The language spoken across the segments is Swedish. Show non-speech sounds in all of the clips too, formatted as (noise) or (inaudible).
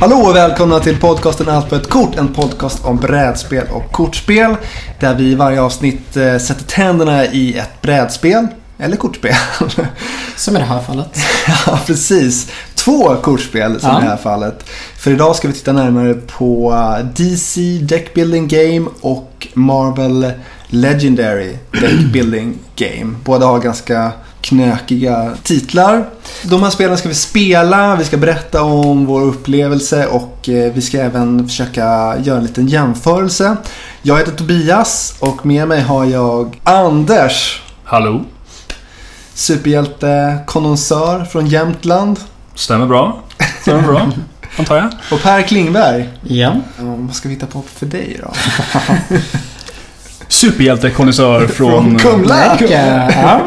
Hallå och välkomna till podcasten Allt på ett kort. En podcast om brädspel och kortspel. Där vi i varje avsnitt eh, sätter tänderna i ett brädspel. Eller kortspel. (laughs) Som i det här fallet. ja, precis. Två kortspel som Ja. i det här fallet. För idag ska vi titta närmare på eh, DC Deck Building Game och Marvel Legendary Deck Building Game. Båda har ganska knökiga titlar. De här spelen ska vi spela, vi ska berätta om vår upplevelse och eh, vi ska även försöka göra en liten jämförelse. Jag heter Tobias och med mig har jag Anders, Hallå, superhjälte-konnonsör från Jämtland. stämmer bra. Stämmer bra, (laughs) antar jag. Och Per Klingberg. Ja. Ja, vad ska vi hitta på för dig då? (laughs) Superhjältekonnässör (laughs) från... Kumla! Eh, ja.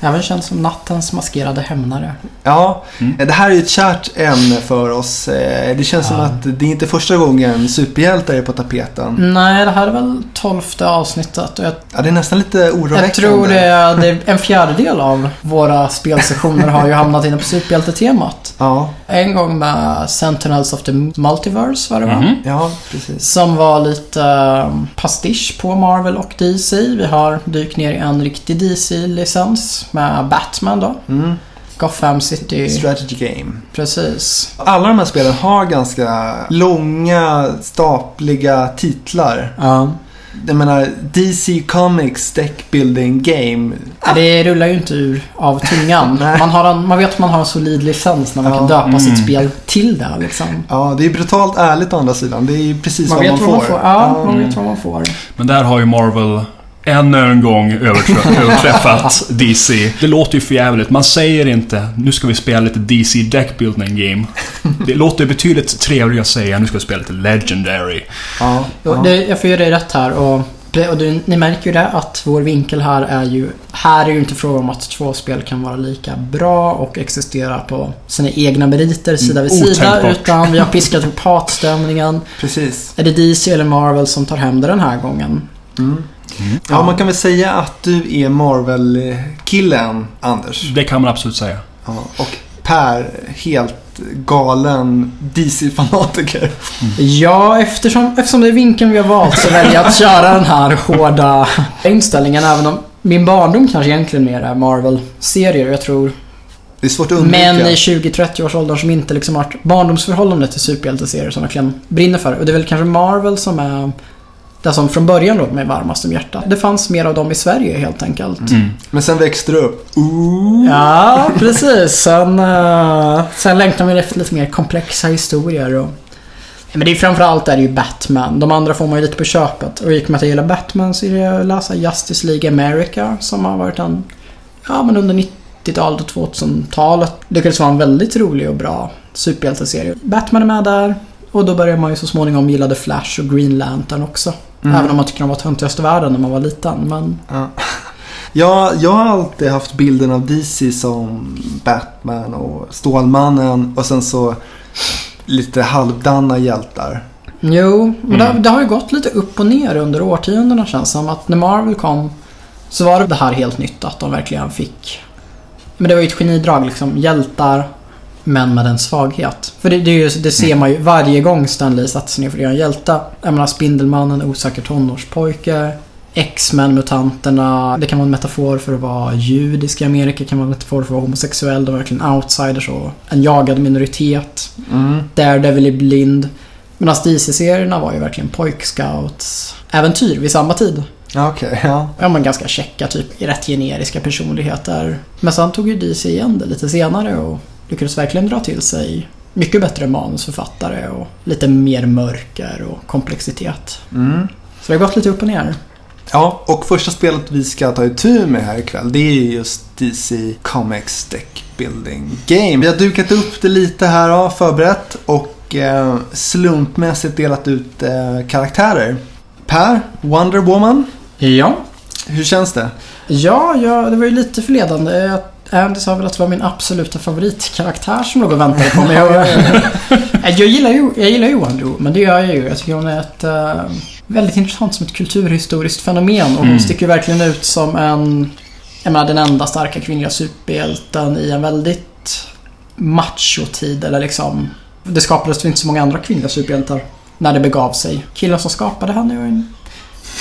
Även känd som nattens maskerade hämnare. Ja, Mm. det här är ju ett kärt ämne för oss. Eh, Det känns som Ja. att det är inte första gången superhjältar är på tapeten. Nej, det här är väl tolfte avsnittet och jag, Ja, det är nästan lite oroväckande. jag tror det är, det är en fjärdedel av våra spelsessioner har ju hamnat inne på superhjältetemat. Ja, En gång med Sentinels of the Multiverse var det va? Mhm. ja, precis. Som var lite eh, pastisch på Marvel och DC. Vi har dykt ner i en riktig DC-licens med Batman då. Mm. Gotham City. Strategy game. Precis. Alla de här spelen har ganska långa, stapliga titlar. Ja. Jag menar, DC Comics Deck Building Game. Det rullar ju inte ur av tungan. (laughs) Man, har en, man vet att man har en solid licens när man Ja. kan döpa sitt Mm. spel till det. Liksom. Ja, det är brutalt ärligt å andra sidan. Det är ju precis Man vad vet man vad får. man får. Ja, Ja. man vet vad man får. Men där har ju Marvel ännu en gång överträ- (laughs) överträffat DC. Det låter ju för jävligt. Man säger inte nu ska vi spela lite DC Deck Building Game. Det låter betydligt trevligare att säga nu ska vi spela lite Legendary. Ja, ja. det, jag får göra dig rätt här. Och, och du, ni märker ju det att vår vinkel här är ju... Här är ju inte fråga om att två spel kan vara lika bra och existera på sina egna meriter sida vid sida. otänkbart. Utan vi har (laughs) piskat upp hatstämningen. Precis. Är det DC eller Marvel som tar hem det den här gången? Mm. Ja, man kan väl säga att du är Marvel-killen, Anders. Det kan man absolut säga. Ja, och Per, helt galen DC-fanatiker. Ja, eftersom, eftersom det är vinkeln vi har valt så väljer jag att köra den här hårda inställningen. Även om min barndom kanske egentligen mer är Marvel-serier. Jag tror Det är svårt att undvika. män i 20-30 års åldern som inte liksom har ett barndomsförhållande till superhjälteserier som verkligen brinner för. Och det är väl kanske Marvel som är det som från början låg mig varmast om hjärtat. Det fanns mer av dem i Sverige helt enkelt. Mm. Men sen växte du upp. Ooh. Ja, precis. Sen, uh, sen längtar man efter lite mer komplexa historier. Och, men det är framförallt är det ju Batman. De andra får man ju lite på köpet. Och gick med att jag gillar Batman så är det att läsa Justice League America som har varit en... Ja, men under 90-talet och 2000-talet lyckades vara en väldigt rolig och bra superhjälteserie. Batman är med där. Och då börjar man ju så småningom gilla The Flash och Green Lantern också. Mm. Även om man tycker de var töntigast i världen när man var liten. Men Ja. (laughs) Ja, jag har alltid haft bilden av DC som Batman och Stålmannen och sen så lite halvdana hjältar. Jo, men Mm. det, det har ju gått lite upp och ner under årtiondena känns som. Att när Marvel kom så var det det här helt nytt att de verkligen fick... Men det var ju ett genidrag liksom. Hjältar, men med en svaghet. För det, det, ju, det ser man ju varje gång Stanley satte sig ner för att göra en hjälta. Jag menar Spindelmannen, osäker tonårspojke. X-Men, mutanterna. Det kan vara en metafor för att vara judisk i Amerika. Det kan vara en metafor för att vara homosexuell. De är verkligen outsiders och en jagad minoritet. Mm. Daredevil är blind. Medan DC-serierna var ju verkligen pojkscouts-äventyr vid samma tid. Okej. ja. Ja men ganska checka, typ rätt generiska personligheter. Men sen tog ju DC igen det lite senare och lyckades verkligen dra till sig mycket bättre manusförfattare och lite mer mörker och komplexitet. Mm. Så det har gått lite upp och ner. Ja, och första spelet vi ska ta itu med här ikväll det är just DC Comics Deck Building Game. Vi har dukat upp det lite här, ja, förberett och eh, slumpmässigt delat ut eh, karaktärer. Per, Wonder Woman. Ja. Hur känns det? Ja, ja, det var ju lite förledande. Jag- Andy sa väl att det var min absoluta favoritkaraktär som låg och väntade på mig. (laughs) Jag, jag, gillar ju, jag gillar ju Wonder Woman, det gör jag ju. Jag tycker hon är ett eh, väldigt intressant som ett kulturhistoriskt fenomen. Och hon Mm. sticker verkligen ut som en, jag menar den enda starka kvinnliga superhjälten i en väldigt macho-tid. Eller liksom Det skapades inte så många andra kvinnliga superhjältar när det begav sig. Killen som skapade är ju en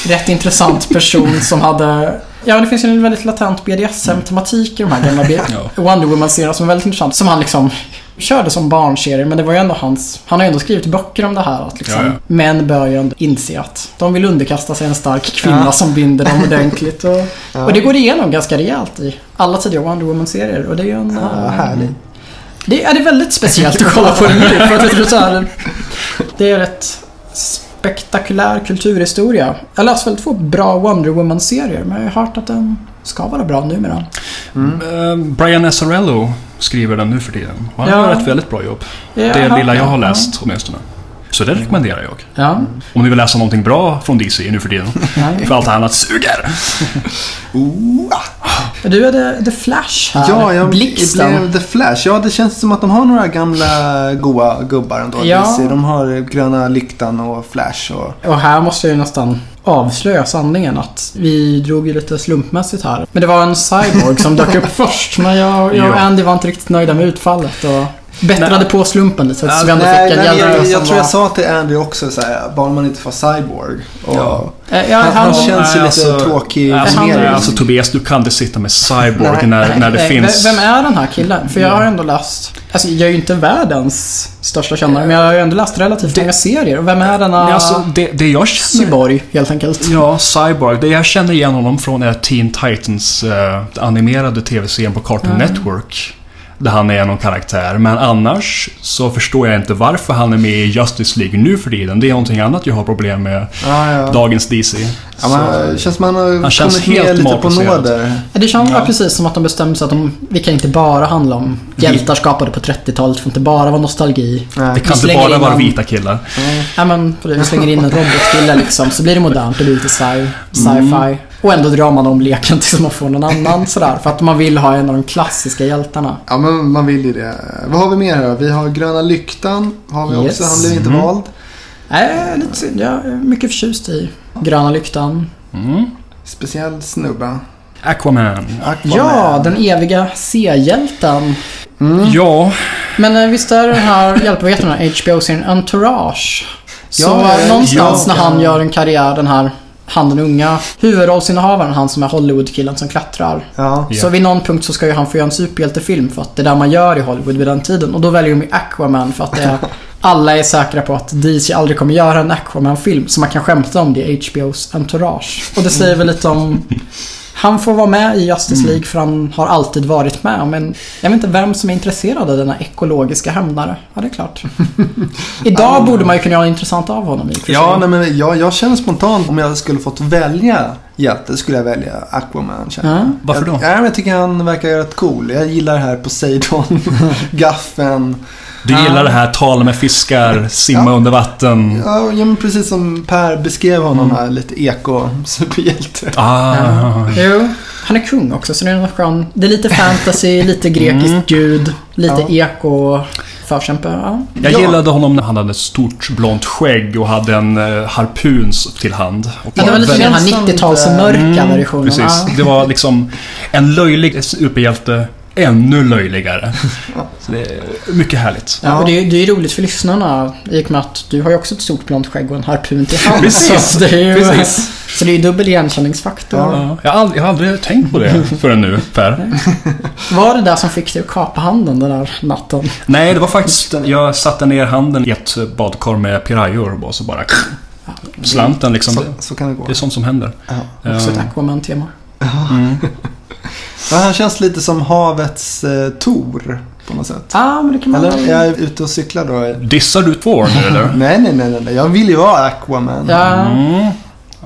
rätt intressant person som hade... Ja, det finns ju en väldigt latent BDSM-tematik i de här gamla B- (laughs) Ja. Wonder Woman-serierna som är väldigt intressant. Som han liksom körde som barnserie, men det var ju ändå hans... Han har ju ändå skrivit böcker om det här att liksom... Ja, ja. Män bör ju ändå inse att de vill underkasta sig en stark kvinna Ja. som binder dem ordentligt. Och, (laughs) Ja. och det går igenom ganska rejält i alla tidigare Wonder Woman-serier. Och det är ju en... Ja, eh, härligt. det är, det är väldigt speciellt att kolla på det nu. För att jag tror så här, det är ett spektakulär kulturhistoria. Jag har läst väldigt få bra Wonder Woman-serier, men jag har hört att den ska vara bra numera. Eh, Brian Azzarello skriver den nu för tiden. Och Han Ja. gör ett väldigt bra jobb. Jag Det har- lilla jag har ja. läst åtminstone. Så det rekommenderar jag. Ja. Om ni vill läsa någonting bra från DC nu för tiden. ja. För allt annat suger. (laughs) Du är The, Flash här. Ja, jag Blixten. blev The Flash. Ja, det känns som att de har några gamla goa gubbar ändå. Ja. De har Gröna Lyktan och Flash och... Och här måste jag ju nästan avslöja sanningen att vi drog ju lite slumpmässigt här. Men det var en cyborg som dök upp (laughs) först. Men jag, jag och. Andy var inte riktigt nöjda med utfallet och bättrade på slumpen. Så att vi ändå nej, fick en nej, hjälte jag, jag tror jag sa till Andy också så här, bara man inte får cyborg. Och Ja. Eh, Ja, han, han han- känns ju Nej, lite alltså- tråkig Alltså, han- animering. alltså Tobias, du kan inte sitta med Cyborg Nej, när, när det Nej, finns... Vem är den här killen? För jag har ändå läst... Alltså jag är ju inte världens största kännare, men jag har ju ändå läst relativt många serier. Och vem är denna Nej, alltså, det, det jag känner... cyborg, helt enkelt? Ja, Cyborg. Det jag känner igen honom från är Teen Titans eh, animerade tv-serien på Cartoon Ja. Network. Där han är någon karaktär. Men annars så förstår jag inte varför han är med i Justice League nu för tiden. Det är någonting annat jag har problem med. Ja, ja. Dagens DC. Ja, men, det känns som han har Han känns kommit helt med lite på nåder. Det känns Ja. precis som att de bestämde sig att de, vi kan inte bara handla om hjältar skapade på 30-talet. Det får inte bara vara nostalgi. Det Nej. kan inte bara vara vita killar. Ja men vi slänger in en robotkille liksom, så blir det modernt. Det blir lite sci- sci-fi. Och ändå drar man om leken (laughs) tills man får någon annan sådär. För att man vill ha en av de klassiska hjältarna. Ja, men man vill ju det. Vad har vi mer här? Vi har Gröna Lyktan. Har vi Yes. också. Han blev inte Mhm. vald. Nej, lite synd. Jag är mycket förtjust i Gröna Lyktan. Mm. Speciell snubbe. Aquaman. Aquaman. Ja, den eviga C-hjälten. Mm. Ja, Men eh, visst är den här, hjälp vad heter den här HBO-serien Entourage? Så Ja, någonstans ja. när han gör en karriär, den här, han den unga huvudrollsinnehavaren, han som är Hollywood-killen som klättrar. Ja. Så vid någon punkt så ska ju han få göra en superhjältefilm för att det är där man gör i Hollywood vid den tiden. Och då väljer de ju Aquaman för att det är, (laughs) alla är säkra på att DC aldrig kommer göra en Aquaman-film. Så man kan skämta om det i HBO's Entourage. Och det säger väl lite om... Han får vara med i Justice League för han har alltid varit med. Men jag vet inte vem som är intresserad av denna ekologiska hämnare. Ja, det är klart. (laughs) Idag borde man ju kunna göra intressant av honom i Ja, nej, men jag, jag känner spontant om jag skulle fått välja hjälte skulle jag välja Aquaman. känner jag. Ja. varför då? Jag, ja, men jag tycker han verkar rätt cool. Jag gillar det här Poseidon, (laughs) Gaffen. Du gillar det här, tala med fiskar, simma Ja. under vatten. Ja, ja, men precis som Per beskrev honom här, lite eko-superhjälte. Ah. Ja. Jo, han är kung också så det är en skön... Det är lite fantasy, lite grekiskt Mm. gud, lite Ja. eko förkämpe. Ja. Jag Ja. gillade honom när han hade ett stort blont skägg och hade en uh, harpun till hand. Och Ja, det var lite mer den här känns som 90-tals det- mörka Mm, versionen. Precis. Ja. Det var liksom en löjlig superhjälte, ännu löjligare. (laughs) Så det är mycket härligt. Ja, och det, är, det är roligt för lyssnarna i och med att du har ju också ett stort blont skägg och en harpun till (laughs) hand. Precis, Så det är ju, precis. (laughs) Så det är ju dubbel igenkänningsfaktor. Ja, jag, har aldrig, jag har aldrig tänkt på det förrän nu, Per. Var det där som fick dig att kapa handen den där natten? Nej, det var faktiskt... Jag satte ner handen i ett badkar med pirajor och så bara... Slanten liksom. Så, Det, så kan det gå. det är sånt som händer. Ja. Också ett Ja. Aquaman-tema. Mm. Ja, han känns lite som havets eh, Tor på något sätt. Ja, men det kan man... Eller? Jag är ute och cyklar då. Dissar du två nu eller? Nej, (laughs) nej, nej, nej, nej. Jag vill ju vara Aquaman. Ja, Mm.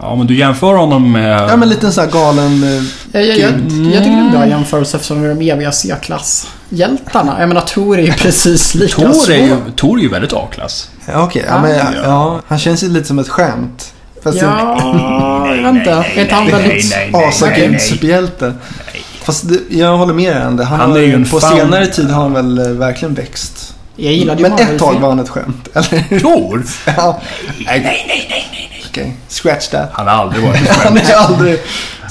Ja, men du jämför honom med... Ja, men lite sån här galen... eh, jag, jag, jag, jag tycker det är en bra jämförelse eftersom vi är de eviga C-klass-hjältarna. Jag menar, Tor är ju precis lika Tor är ju, Tor är ju väldigt A-klass. Ja, okej. Ja, Ah, men, ja, ja. ja, han känns ju lite som ett skämt. Fast Ja, inte. (laughs) Är inte han väldigt... nej, en asagud superhjälte. Fast det, jag håller med dig. Han, Han har, är ju en På fan. senare tid har han väl eh, verkligen växt. Jag gillade ju Men ett tag var han ett skämt. (laughs) Eller? Tor? (laughs) ja. Nej, nej, nej, nej, nej. Okej, scratch that. Han har aldrig varit ett (laughs) Han skämt. är aldrig...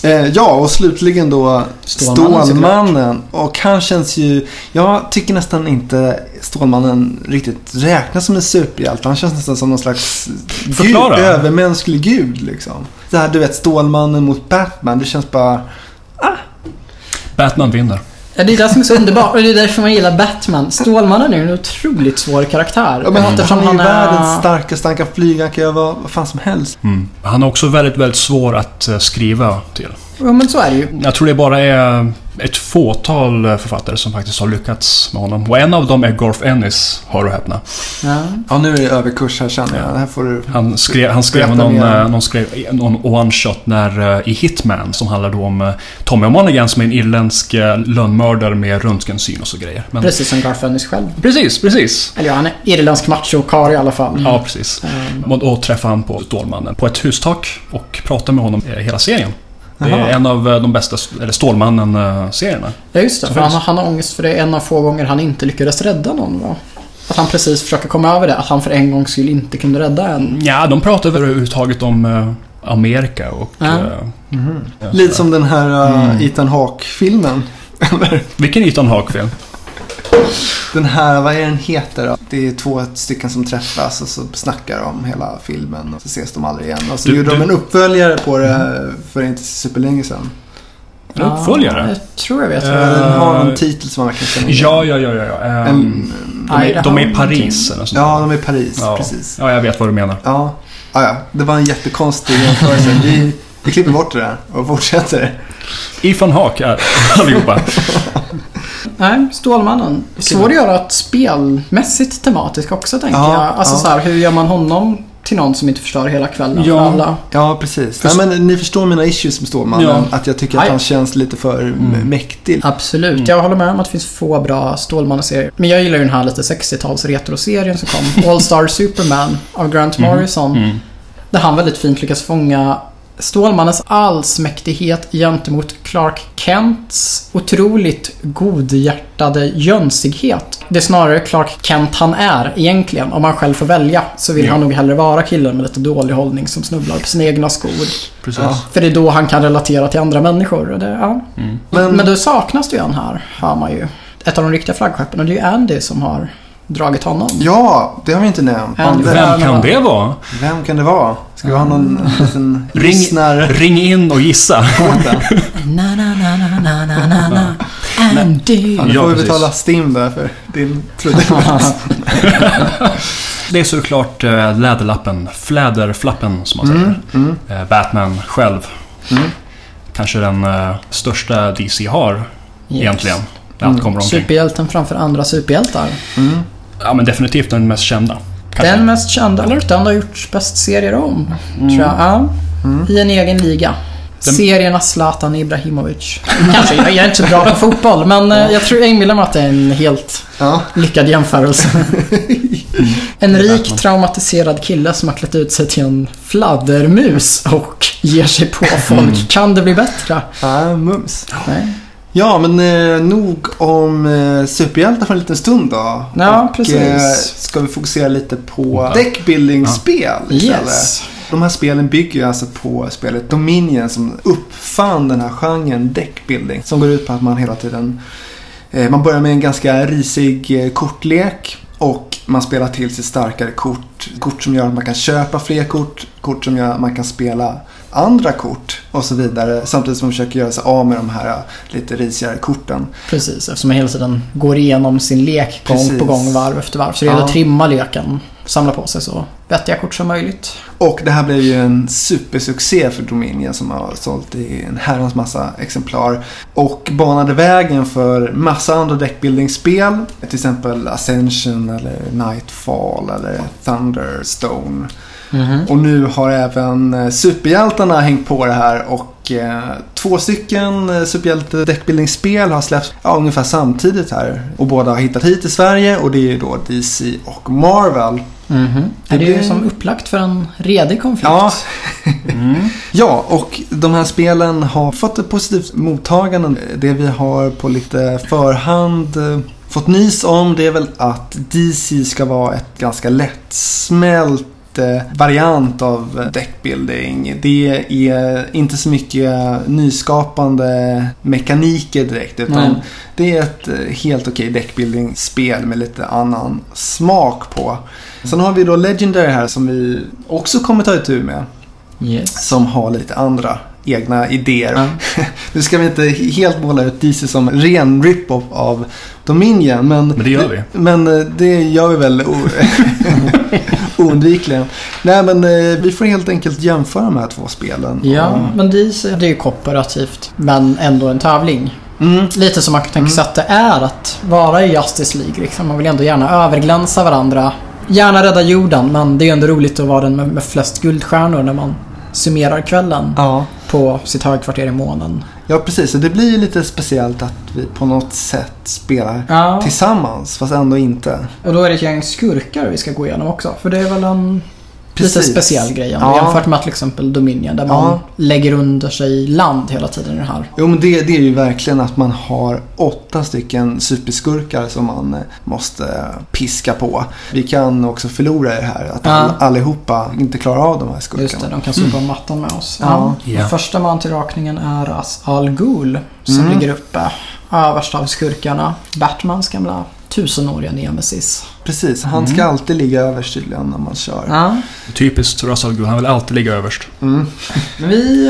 Eh, ja, och slutligen då Stålmannen, Stålmannen. Och han känns ju... Jag tycker nästan inte Stålmannen riktigt räknas som en superhjälte. Han känns nästan som någon slags gud, övermänsklig gud liksom. Det här du vet, Stålmannen mot Batman. Det känns bara... Batman vinner. Ja, det är det som är så underbart och det är därför man gillar Batman. Stålmannen är en otroligt svår karaktär. Ja, men han, han är ju är- världens starkaste. Han kan flyga, han kan göra vad, vad fan som helst. Mm. Han är också väldigt, väldigt svår att eh, skriva till. Ja, men så är det ju. Jag tror det bara är ett fåtal eh, författare som faktiskt har lyckats med honom. Och en av dem är Garth Ennis, hör och häpna. Ja. Ja, nu är det överkurs här känner jag. Här får du... Han skrev, han skrev någon, mer. eh, någon, skrev någon one-shot när, eh, i Hitman som handlar då om Tommy Monaghan som är en irländsk lönnmördare med röntgensyn och så grejer. Men, Precis som Garth Ennis själv. precis, precis. Eller ja, han är irländsk macho-karl i alla fall. Ja, precis. Ehm, Och då träffade han på Stålmannen på ett hustak och pratade med honom hela serien. Det är en av eh, de bästa, eller Stålmannen-serierna. Ja, just det. För han, han har ångest för det är en av få gånger han inte lyckades rädda någon, va? Att han precis försöker komma över det. Att han för en gångs skull inte kunde rädda en. Ja, de pratar överhuvudtaget om eh, Amerika och... Ja. eh, Mhm. ja, Lite som den här uh, Mm. Ethan Hawke-filmen. (laughs) Vilken Ethan Hawke-film? Den här, vad är den heter då? Det är två stycken som träffas och så snackar de hela filmen och så ses de aldrig igen. Och så Du- gjorde de du- en uppföljare på det för inte superlänge sedan. En uppföljare? Jag tror jag vet. Eh, är. Den har någon titel som man verkligen känner igen. Ja, ja, ja, ja. ja. En, de, är, de är i Paris eller sånt ja, de är i Paris. ja. Precis. Ja, jag vet vad du menar. Ja. Ah, ja, det var en jättekonstig jämförelse. Vi, vi klipper bort det där och fortsätter. Ethan Hawke är allihopa. (laughs) Nej, Stålmannen. Svår att göra ett spelmässigt tematisk också, tänker Ja, jag. Alltså ja. så här, hur gör man honom till någon som inte förstör hela kvällen Ja. för alla? Ja, precis. För- Nej, men ni förstår mina issues med Stålmannen. Ja. Att jag tycker att han känns lite för Mm. mäktig. Absolut. Mm. Jag håller med om att det finns få bra Stålmannen-serier. Men jag gillar ju den här lite 60-tals retroserien som kom. (laughs) All Star Superman av Grant Mhm. Morrison. Mm. Där han väldigt fint lyckas fånga Stålmannens allsmäktighet gentemot Clark Kents otroligt godhjärtade jönsighet. Det är snarare Clark Kent han är egentligen. Om man själv får välja så vill Ja. han nog hellre vara killen med lite dålig hållning som snubblar på sina egna skor. Precis. Ja. För det är då han kan relatera till andra människor. Det, ja. Mm. Men, Men då saknas det ju en här, hör man ju. Ett av de riktiga flaggskeppen och det är ju Andy som har dragit honom. ja, det har vi inte nämnt. Andy Vem, kan det vara? vem kan det vara? Ska vi ha någon liten Ring- lyssnare? Ring in och gissa. Na, na, na, na, na, na, na, na. Andy. Fan, Ja, får vi betala Stim där för din. (laughs) Det är såklart äh, läderlappen, fläderflappen som man säger. Mm, mm, Batman själv. mm. Kanske den eh, största DC har egentligen. När Mm. allt kommer omkring. Superhjälten framför andra superhjältar. Mm. Ja, men definitivt den mest kända. Kanske. Den mest kända, eller den har gjorts bäst serier om. Tror jag. Ja, Mm. I en egen liga. Den- Serierna Zlatan Ibrahimovic. (laughs) Kanske, jag är inte så bra på fotboll, men eh, jag tror jag inbillar mig att det är en helt Ja. lyckad jämförelse. (laughs) En rik traumatiserad kille som har klätt ut sig till en fladdermus och ger sig på folk. Kan det bli bättre? ja, mums. Nej. Ja, men eh, nog om eh, superhjältar för en liten stund då. Ja, Och, precis. Eh, ska vi fokusera lite på Ja. deckbuilding-spel istället. Yes. De här spelen bygger ju alltså på spelet Dominion som uppfann den här genren deckbuilding. Som går ut på att man hela tiden... Eh, man börjar med en ganska risig eh, kortlek. Och man spelar till sig starkare kort. Kort som gör att man kan köpa fler kort. Kort som gör att man kan spela andra kort och så vidare. Samtidigt som man försöker göra sig av med de här eh, lite risigare korten. Precis, eftersom man hela tiden går igenom sin lek gång Precis. på gång, varv efter varv. Så det gäller Ja. att trimma leken, samla på sig så vettiga kort som möjligt. Och det här blev ju en supersuccé för Dominion som har sålt i en herrans massa exemplar. Och banade vägen för massa andra deckbuilding-spel. Till exempel Ascension eller Nightfall eller Thunderstone. Och nu har även eh, superhjältarna hängt på det här och eh, två stycken eh, superhjälte deckbuilding-spel har släppts ja, ungefär samtidigt här. Och båda har hittat hit till Sverige och det är ju då DC och Marvel. Mhm. Är det Det- ju som upplagt för en redig konflikt. Ja, (laughs) Mm. Ja, och de här spelen har fått ett positivt mottagande. Det vi har på lite förhand eh, fått nys om det är väl att DC ska vara ett ganska lättsmält variant av deckbuilding. Det är inte så mycket nyskapande mekaniker direkt utan Mm. det är ett helt okej deckbuilding-spel med lite annan smak på. Sen har vi då Legendary här som vi också kommer ta itu med. Yes. Som har lite andra egna idéer. Ja. (laughs) Nu ska vi inte helt måla ut DC som ren rip-off av Dominion. Men, Men det gör vi. Men eh, det gör vi väl (laughs) (laughs) (laughs) oundvikligen. Nej men eh, vi får helt enkelt jämföra de här två spelen. Ja, Och- men det är ju kooperativt. Men ändå en tävling. Mm. Lite som man kan tänka sig att det är att vara i Justice League. Liksom. Man vill ändå gärna överglänsa varandra. Gärna rädda jorden, men det är ändå roligt att vara den med, med flest guldstjärnor när man summerar kvällen Ja. på sitt högkvarter i månen. Ja, precis. Så det blir ju lite speciellt att vi på något sätt spelar Ja, tillsammans fast ändå inte. och då är det ett gäng skurkar vi ska gå igenom också. För det är väl en lite Precis. speciell grej Ja. jämfört med till exempel Dominion där man Ja. lägger under sig land hela tiden i det här. Jo men det, det är ju verkligen att man har åtta stycken superskurkar som man eh, måste piska på. Vi kan också förlora i det här. Att Ja. all, allihopa inte klarar av de här skurkarna. Just det, de kan sopa mattan med oss. Ja. Ja. Första man till rakningen är As Al Ghul som Mm. ligger uppe överst av skurkarna. Batmans gamla tusenåriga nemesis. Precis, han ska alltid ligga överst tydligen när man kör. Ja. Typiskt Russell Gu, han vill alltid ligga överst. Mm. Vi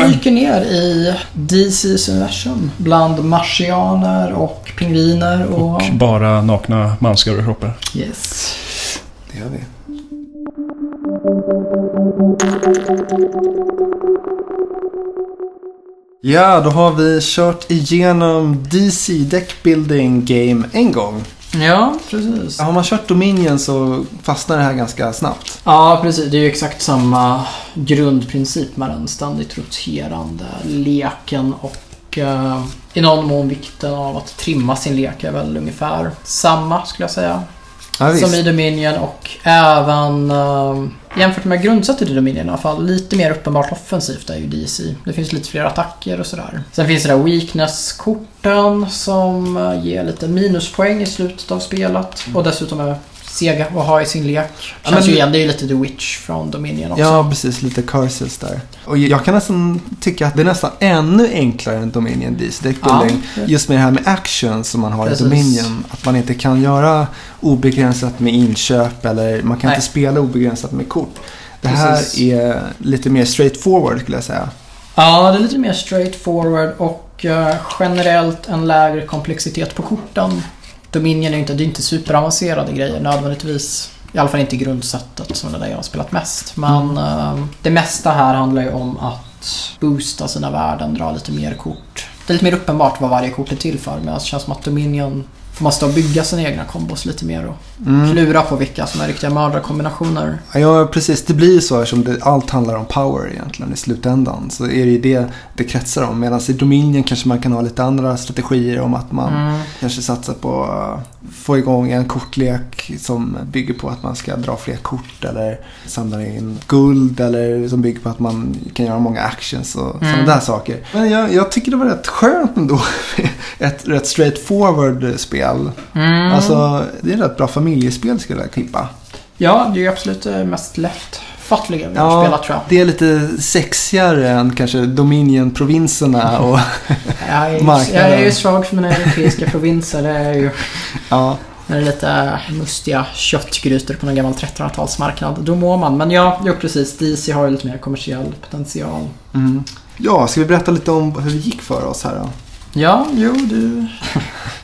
eh, dyker ner i DC's universum bland marsianer och pingviner och... Och bara nakna mansöverkroppar. Yes. Det gör vi. Ja, då har vi kört igenom DC Deckbuilding Game en gång. Ja, precis. Har man kört Dominion så fastnar det här ganska snabbt. Ja, precis. Det är ju exakt samma grundprincip med den ständigt roterande leken och eh, i någon mån vikten av att trimma sin lek är väl ungefär samma skulle jag säga. Ja, som i. Dominion och även eh, jämfört med grundsättet i Dominion i alla fall lite mer uppenbart offensivt är ju DC. Det finns lite fler attacker och sådär. Sen finns det där weakness-korten som eh, ger lite minuspoäng i slutet av spelet och dessutom är sega att ha i sin lek. Ja, Känns men- ju igen, det är ju lite The Witch från Dominion också. Ja, precis. Lite curses där. Och jag kan nästan tycka att det är nästan ännu enklare än Dominion Deckbuilding. Ja. Just med det här med action som man har Precis. i Dominion. Att man inte kan göra obegränsat med inköp eller man kan Nej. inte spela obegränsat med kort. Det här Precis. är lite mer straightforward skulle jag säga. Ja, det är lite mer straightforward och eh, generellt en lägre komplexitet på korten. Dominion är ju inte, det är inte superavancerade grejer nödvändigtvis. I alla fall inte i grundsättet som det där jag har spelat mest. Men eh, det mesta här handlar ju om att boosta sina värden, dra lite mer kort. Det är lite mer uppenbart vad varje kort är till för. Medan det känns som att Dominion och bygga sina egna kombos lite mer och Mm. klura på vilka som är riktiga mördarkombinationer. Ja, precis. Det blir ju så eftersom det, allt handlar om power egentligen i slutändan. Så är det ju det det kretsar om. Medan i Dominion kanske man kan ha lite andra strategier om att man Mm. kanske satsar på att få igång en kortlek som bygger på att man ska dra fler kort eller samla in guld eller som bygger på att man kan göra många actions och Mm. sådana där saker. Men jag, jag tycker det var rätt skönt ändå. (laughs) Ett rätt straightforward spel. Mm. Alltså, det är ett rätt bra familjespel skulle jag tippa. Ja, det är absolut det mest lättfattliga vi har Ja, spelat tror jag. Det är lite sexigare än kanske Dominion-provinserna (laughs) och Jag Marknaden. jag är ju svag för mina europeiska provinser. Det är ju ja. när det är lite mustiga köttgrytor på någon gammal 1300-talsmarknad. Då mår man. Men ja, jo precis. DC har ju lite mer kommersiell potential. Mm. Ja, ska vi berätta lite om hur det gick för oss här då? Ja, jo du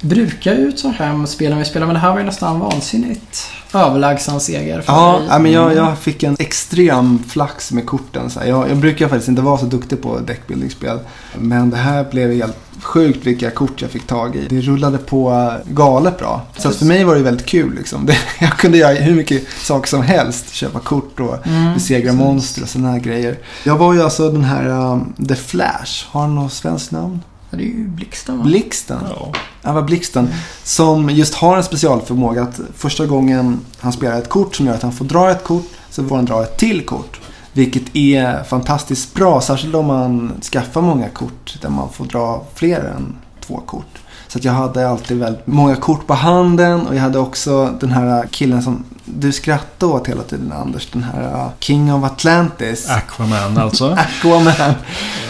(laughs) brukar ju ta hem spelen vi spelar men det här var ju nästan vansinnigt överlägsen seger Ja, dig. men jag, jag fick en extrem flax med korten. Så. Jag, jag brukar faktiskt inte vara så duktig på deckbuildingspel. Men det här blev helt sjukt vilka kort jag fick tag i. Det rullade på galet bra. Så att för mig var det väldigt kul. Liksom. Det, (laughs) jag kunde göra hur mycket saker som helst. Köpa kort och Mm, besegra monster och sådana här grejer. Jag var ju alltså den här um, The Flash. Har han något svenskt namn? Ja, det är ju Blixten va? Blixten. Ja. Han var Blixten. Som just har en specialförmåga att första gången han spelar ett kort som gör att han får dra ett kort så får han dra ett till kort. Vilket är fantastiskt bra, särskilt om man skaffar många kort där man får dra fler än två kort. Så att jag hade alltid väldigt många kort på handen och jag hade också den här killen som du skrattade åt hela tiden Anders. Den här uh, King of Atlantis. Aquaman alltså. (laughs) Aquaman.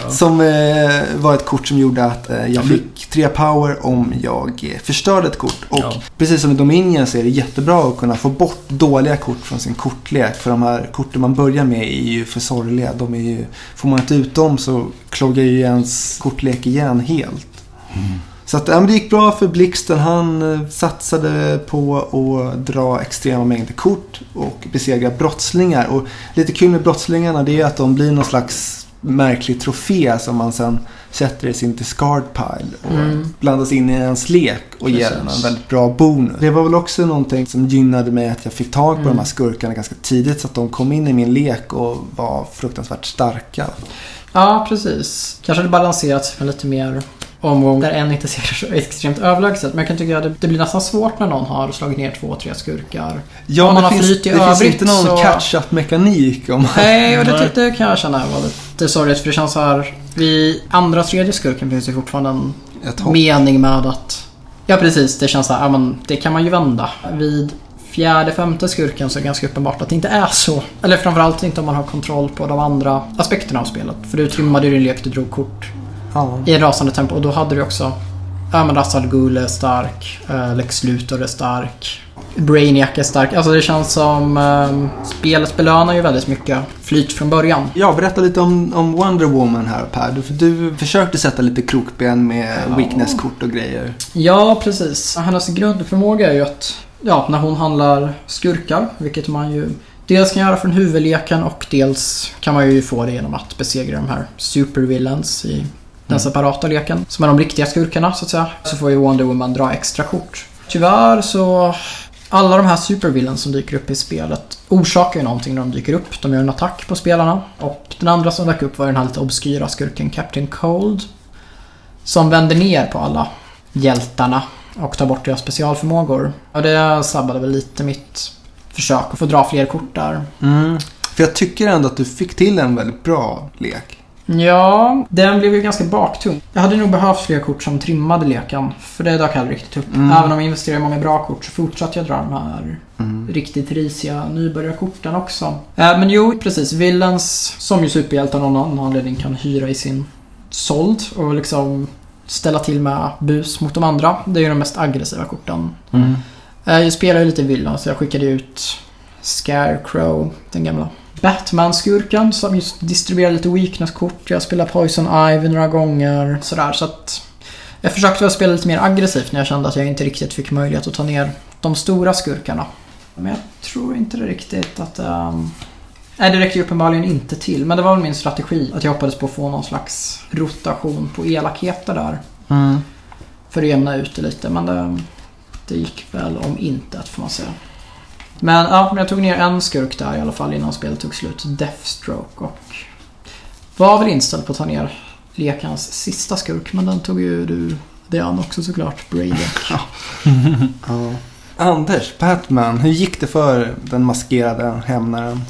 Som eh, var ett kort som gjorde att eh, jag fick tre power om jag eh, förstörde ett kort. Och Ja. precis som i Dominion så är det jättebra att kunna få bort dåliga kort från sin kortlek. För de här korten man börjar med är ju för sorgliga. De är ju, får man inte ut dem så kloggar ju ens kortlek igen helt. Så att, ja, det gick bra för Blixten. Han eh, satsade på att dra extrema mängder kort och besegra brottslingar. Och lite kul med brottslingarna det är att de blir någon slags märklig trofé som man sen sätter i sin discard pile och Mm. blandas in i ens lek och ger Precis. den en väldigt bra bonus. Det var väl också någonting som gynnade mig att jag fick tag på Mm. de här skurkarna ganska tidigt så att de kom in i min lek och var fruktansvärt starka. Ja, precis. Kanske det balanserats med lite mer omgång där en inte ser så extremt överlägset. Men jag kan tycka att det, det blir nästan svårt när någon har slagit ner två, tre skurkar. Ja, Om man det har finns, flyt i det finns inte någon så- catch-up mekanik om Nej, och det, Nej. det kan jag känna var lite sorgligt. För det känns så här. Vid andra och tredje skurken finns det fortfarande en mening med att... Ja, precis. Det känns så här. Ja, men det kan man ju vända. Vid fjärde, femte skurken så är det ganska uppenbart att det inte är så. Eller framförallt inte om man har kontroll på de andra aspekterna av spelet. För du trimmade ju din lek, du drog kort Ja. i en rasande tempo. Och då hade du också... Ja men Ra's al Ghul är stark. eh, Lex Luthor är stark. Brainiac är stark. Alltså det känns som... Um, spelet belönar ju väldigt mycket flyt från början. Ja, berätta lite om, om Wonder Woman här Per. Du, du försökte sätta lite krokben med Ja. weakness-kort och grejer. Ja, precis. Hennes grundförmåga är ju att... Ja, när hon handlar skurkar, vilket man ju dels kan göra från huvudleken och dels kan man ju få det genom att besegra de här supervillains i den separata leken. Som är de riktiga skurkarna, så att säga. Så får ju Wonder Woman dra extra kort. Tyvärr så... Alla de här supervillains som dyker upp i spelet orsakar ju någonting när de dyker upp. De gör en attack på spelarna. Och den andra som dök upp var den här lite obskyra skurken Captain Cold. Som vänder ner på alla hjältarna och tar bort deras specialförmågor. Och det sabbade väl lite mitt försök att få dra fler kort där. Mm. För jag tycker ändå att du fick till en väldigt bra lek. Ja, den blev ju ganska baktung. Jag hade nog behövt fler kort som trimmade leken. För det dök aldrig riktigt upp. Mm. Även om jag investerade i många bra kort så fortsatte jag dra de här Mm. riktigt risiga nybörjarkorten också. Eh, men jo, precis. Villains, som ju superhjältar någon anledning kan hyra i sin sold och liksom ställa till med bus mot de andra. Det är ju de mest aggressiva korten. Mm. Eh, Jag spelar ju lite Villains så jag skickade ut Scarecrow, den gamla Batman-skurken som just distribuerar lite weakness-kort. Jag spelar Poison Ivy några gånger. Sådär, så att jag försökte väl spela lite mer aggressivt när jag kände att jag inte riktigt fick möjlighet att ta ner de stora skurkarna. Men jag tror inte det riktigt att... Um... Nej, det räcker ju uppenbarligen inte till. Men det var väl min strategi. Att jag hoppades på att få någon slags rotation på elakheter där. Mm. För att jämna ut det lite. Men det, det gick väl om intet får man säga. Men ja, jag tog ner en skurk där i alla fall innan spelet tog slut. Deathstroke och var väl inställd på att ta ner lekans sista skurk. Men den tog ju du det an också såklart. Brainiac. (laughs) Ja. Anders, Batman. Hur gick det för den maskerade hämnaren?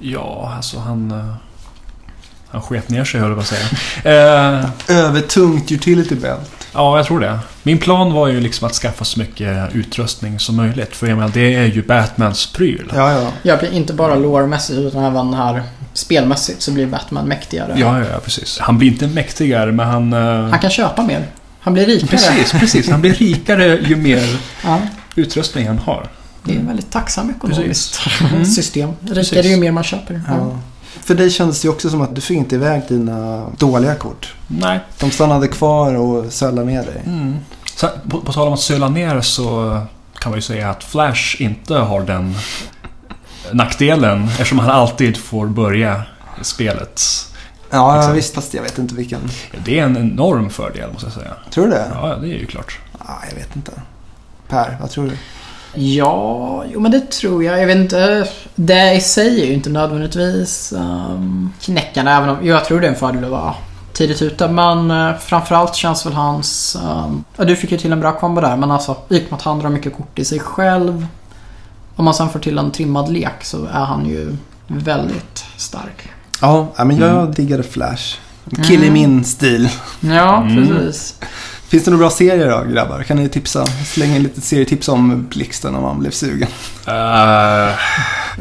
Ja, alltså han... Han sket ner sig höll jag på att säga. (laughs) Eh, Övertungt utility belt. ja, jag tror det. Min plan var ju liksom att skaffa så mycket utrustning som möjligt. För jag menar, det är ju Batmans pryl. Ja, ja. Ja, inte bara lore-mässigt utan även här spelmässigt så blir Batman mäktigare. Ja, ja, ja, precis. Han blir inte mäktigare, men han... eh, Han kan köpa mer. Han blir rikare. Precis, precis. Han blir (laughs) rikare ju mer Ja, utrustning han har. det är en väldigt tacksam ekonomiskt Mm. system. Rikare Precis. ju mer man köper. ja. För dig kändes det också som att du fick inte iväg dina dåliga kort. Nej. De stannade kvar och sölade ner dig. Mm. Så, på, på tal om att söla ner så kan man ju säga att Flash inte har den nackdelen eftersom han alltid får börja spelet. Ja, Exakt. visst. Fast jag vet inte vilken. Det är en enorm fördel måste jag säga. Tror du det? Ja, det är ju klart. Ja, jag vet inte. Per, vad tror du? Ja, jo men det tror jag. Jag vet inte. Det i sig är ju inte nödvändigtvis um, knäckande. Även om jo, jag tror det är en fördel att vara tidigt ute. Men uh, framförallt känns väl hans... Um, ja, du fick ju till en bra kombo där. Men alltså, i och med att han drar mycket kort i sig själv. Om man sen får till en trimmad lek så är han ju väldigt stark. Ja, men jag Mm. diggade Flash. Kill i Mm. min stil. Ja, Mm. Finns det några bra serier då grabbar? Kan ni tipsa? Slänga in lite serietips om Blixten om man blev sugen. Eh,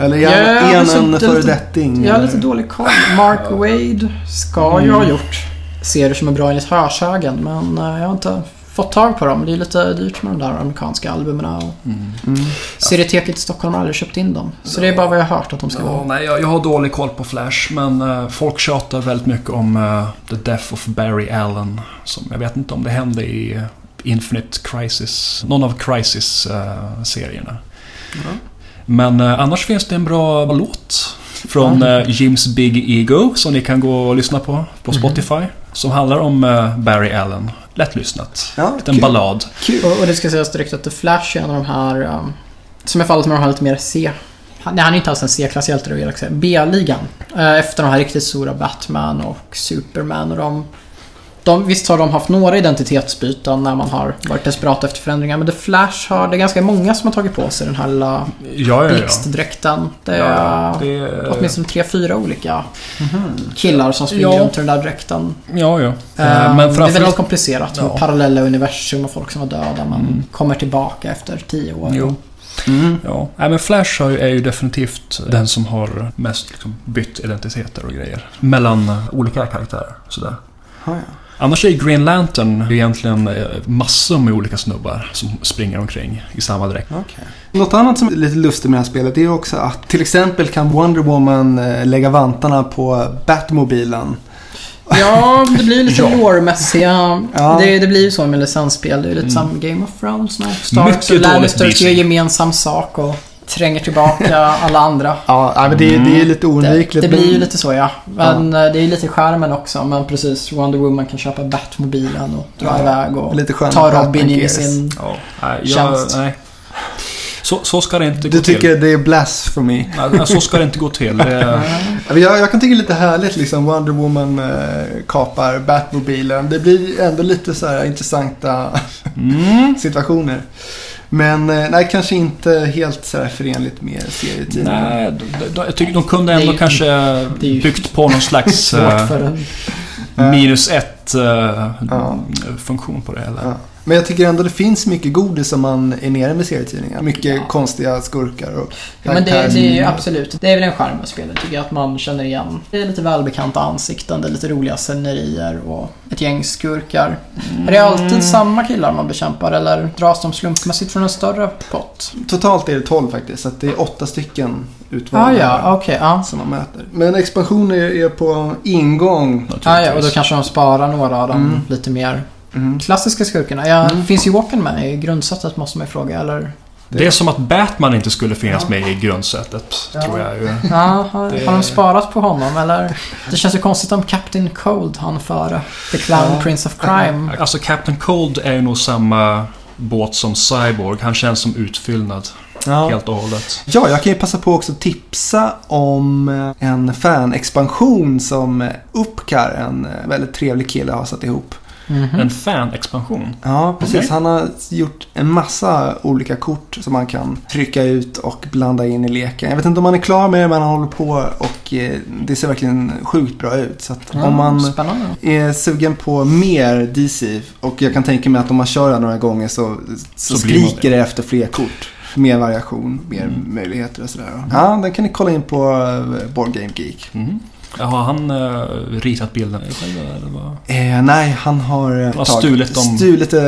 Eller är han en föredetting? Jag har lite dålig koll. Mark Wade ska ju ha gjort serier som är bra enligt hörsägen men eh, jag har inte fått tag på dem. Det är lite dyrt med de där amerikanska albumen. Och Mm. Serieteket i Stockholm har aldrig köpt in dem. Så det är bara vad jag har hört att de ska Ja, vara. nej, jag, jag har dålig koll på Flash, men eh, folk tjatar väldigt mycket om eh, The Death of Barry Allen. Som, jag vet inte om det hände i eh, Infinite Crisis, någon av Crisis-serierna. Men eh, annars finns det en bra låt från eh, Jims Big Ego som ni kan gå och lyssna på på Spotify. Som handlar om Barry Allen. Lättlyssnat. Ja, En kul. ballad. Kul. Och, och det ska sägas direkt att The Flash är en av de här um, som är fallet med de här lite mer C... Han, nej, han är inte alls en C-klass hjälte, det vill jag säga. B-ligan. Eh, efter de här riktigt stora Batman och Superman och de... de visst har de haft några identitetsbyten när man har varit desperat efter förändringar. Men The Flash har... Det är ganska många som har tagit på sig den här lilla Ja, ja, blixtdräkten. Det är ja det, är- åtminstone tre, fyra olika killar som springer Ja. runt i den där dräkten. Ja, ja. Eh, Eh, Men det är framförallt... väldigt komplicerat med parallella universum och folk som var döda. Man kommer tillbaka efter tio år. Jo. Mm. Ja, Nej, men Flash är ju definitivt den som har mest liksom, bytt identiteter och grejer. Mellan olika karaktärer. Sådär. Ja, ja. Annars är Green Lantern egentligen eh, massor med olika snubbar som springer omkring i samma dräkt. Okej. Något annat som är lite lustigt med det här spelet är också att till exempel kan Wonder Woman eh, lägga vantarna på Batmobilen. Ja, det blir lite (laughs) Ja. lore-mässiga. Ja. Det, det blir ju så med licensspel. Det är lite som Game of Thrones när Starks och Lannisters gör gemensam sak och tränger tillbaka alla andra. (laughs) Ja, men det, det är lite Det, oundvikligt. det blir ju lite så ja. Men eh, det är ju lite skärmen också. Men precis, Wonder Woman kan köpa Batmobilen och dra Ja, iväg och lite ta Robin in i sin... Ja, nej, jag, Tjänst. nej. Så, så ska det inte Du gå till. tycker det är blasphemy? Nej, så ska det inte gå till. Det, (laughs) Ja, Jag, jag kan tycka det är lite härligt liksom Wonder Woman eh, kapar Batmobilen. Det blir ändå lite så här intressanta mm, (laughs) situationer. Men eh, nej, kanske inte helt så här förenligt med serietidningar. nej, de, de, jag tycker de kunde ändå ju- kanske ju byggt på någon slags (laughs) eh, minus ett eh, Ja. funktion på det hela. Ja. Men jag tycker ändå det finns mycket godis som man är nere med serietidningar. Mycket konstiga skurkar och Ja, men det, det är ju absolut. Det är väl en charm med spelet tycker jag. Att man känner igen. Det är lite välbekanta ansikten. Det är lite roliga scenerier och ett gäng skurkar. Är det alltid samma killar man bekämpar eller dras de slumpmässigt från en större pott? Totalt är det 12 faktiskt. Så det är åtta stycken Ah, utvalda ja, okej. ja. som man möter. Men expansioner är på ingång. Ah, ja, och då kanske de sparar några av de Mm. lite mer Mm. klassiska skurkarna. Ja, Mm. Finns ju Walken med i grundsättet måste man ju fråga, eller? Det är som att Batman inte skulle finnas Ja. med i grundsättet, Ja. tror jag ju. Ja, har, Det- har de sparat på honom eller? Det känns ju konstigt om Captain Cold han före. The Clown Ja. Prince of Crime. Alltså Captain Cold är ju nog samma båt som Cyborg. Han känns som utfyllnad Ja. helt och hållet. ja, jag kan ju passa på också att tipsa om eh, en fan-expansion som Upkar, en eh, väldigt trevlig kille, har satt ihop. Mhm. En fan-expansion. Ja, precis. Okej. Han har gjort en massa olika kort som man kan trycka ut och blanda in i leken. Jag vet inte om man är klar med det, men han håller på och eh, det ser verkligen sjukt bra ut. Så att Ja, om man Spännande. är sugen på mer DC och jag kan tänka mig att om man kör det några gånger så, så, Så skriker det efter fler kort. Mer variation, mer Mm. möjligheter och sådär. Ja, den kan ni kolla in på eh, Board Game Geek. Mm. Har han uh, ritat bilden själv eller vad? Eh, nej, han har, eh, har tagit- stulit dem. stulit eh,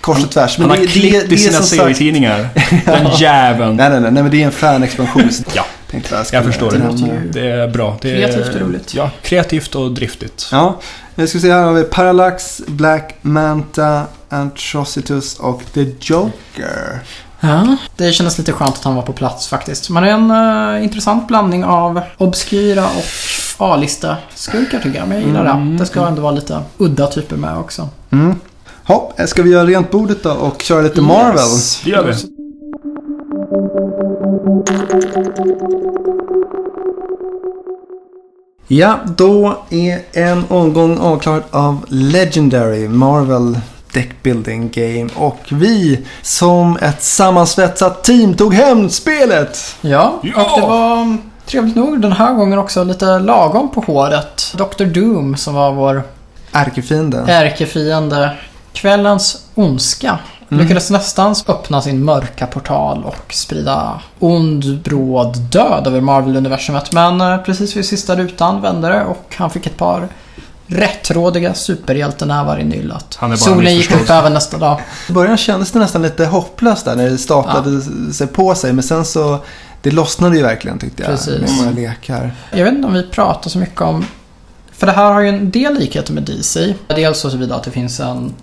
kors och tvärs. Han har det- klippt det i sina serietidningar. (laughs) Den jäveln. Nej, nej, nej, nej, men det är en fan-expansion. (laughs) Ja, jag, jag förstår det. det. är bra. Det är, Kreativt och roligt. Ja, kreativt och driftigt. Ja, jag ska säga här har vi Parallax, Black Manta, Atrocitus och The Joker. Ja, det kändes lite skönt att han var på plats faktiskt. Man är en eh, intressant blandning av obskyra och A-lista skurkar tycker jag. Men jag gillar Mm. det. Det ska ändå vara lite udda typer med också. Mm. Ha, ska vi göra rent bordet då och köra lite Marvel? Yes. Det gör vi. Ja, då är en omgång avklarad av Legendary Marvel Deck Building Game och vi som ett sammansvetsat team tog hem spelet. Ja, Ja! och det var trevligt nog den här gången också lite lagom på håret. Dr. Doom som var vår Ärkefienden. ärkefiende kvällens ondska Mm. lyckades nästan öppna sin mörka portal och sprida ond, bråd död över Marvel-universumet. Men eh, precis vid sista rutan vände det och han fick ett par rättrådiga. Han är bara Solen gick upp även nästa dag. I början kändes det nästan lite hopplöst där när det staplade sig på sig. Men sen så, det lossnade ju verkligen tyckte jag. Precis. Med våra lekar. Jag vet inte om vi pratar så mycket om... För det här har ju en del likheter med DC. Dels så vidare att det finns en...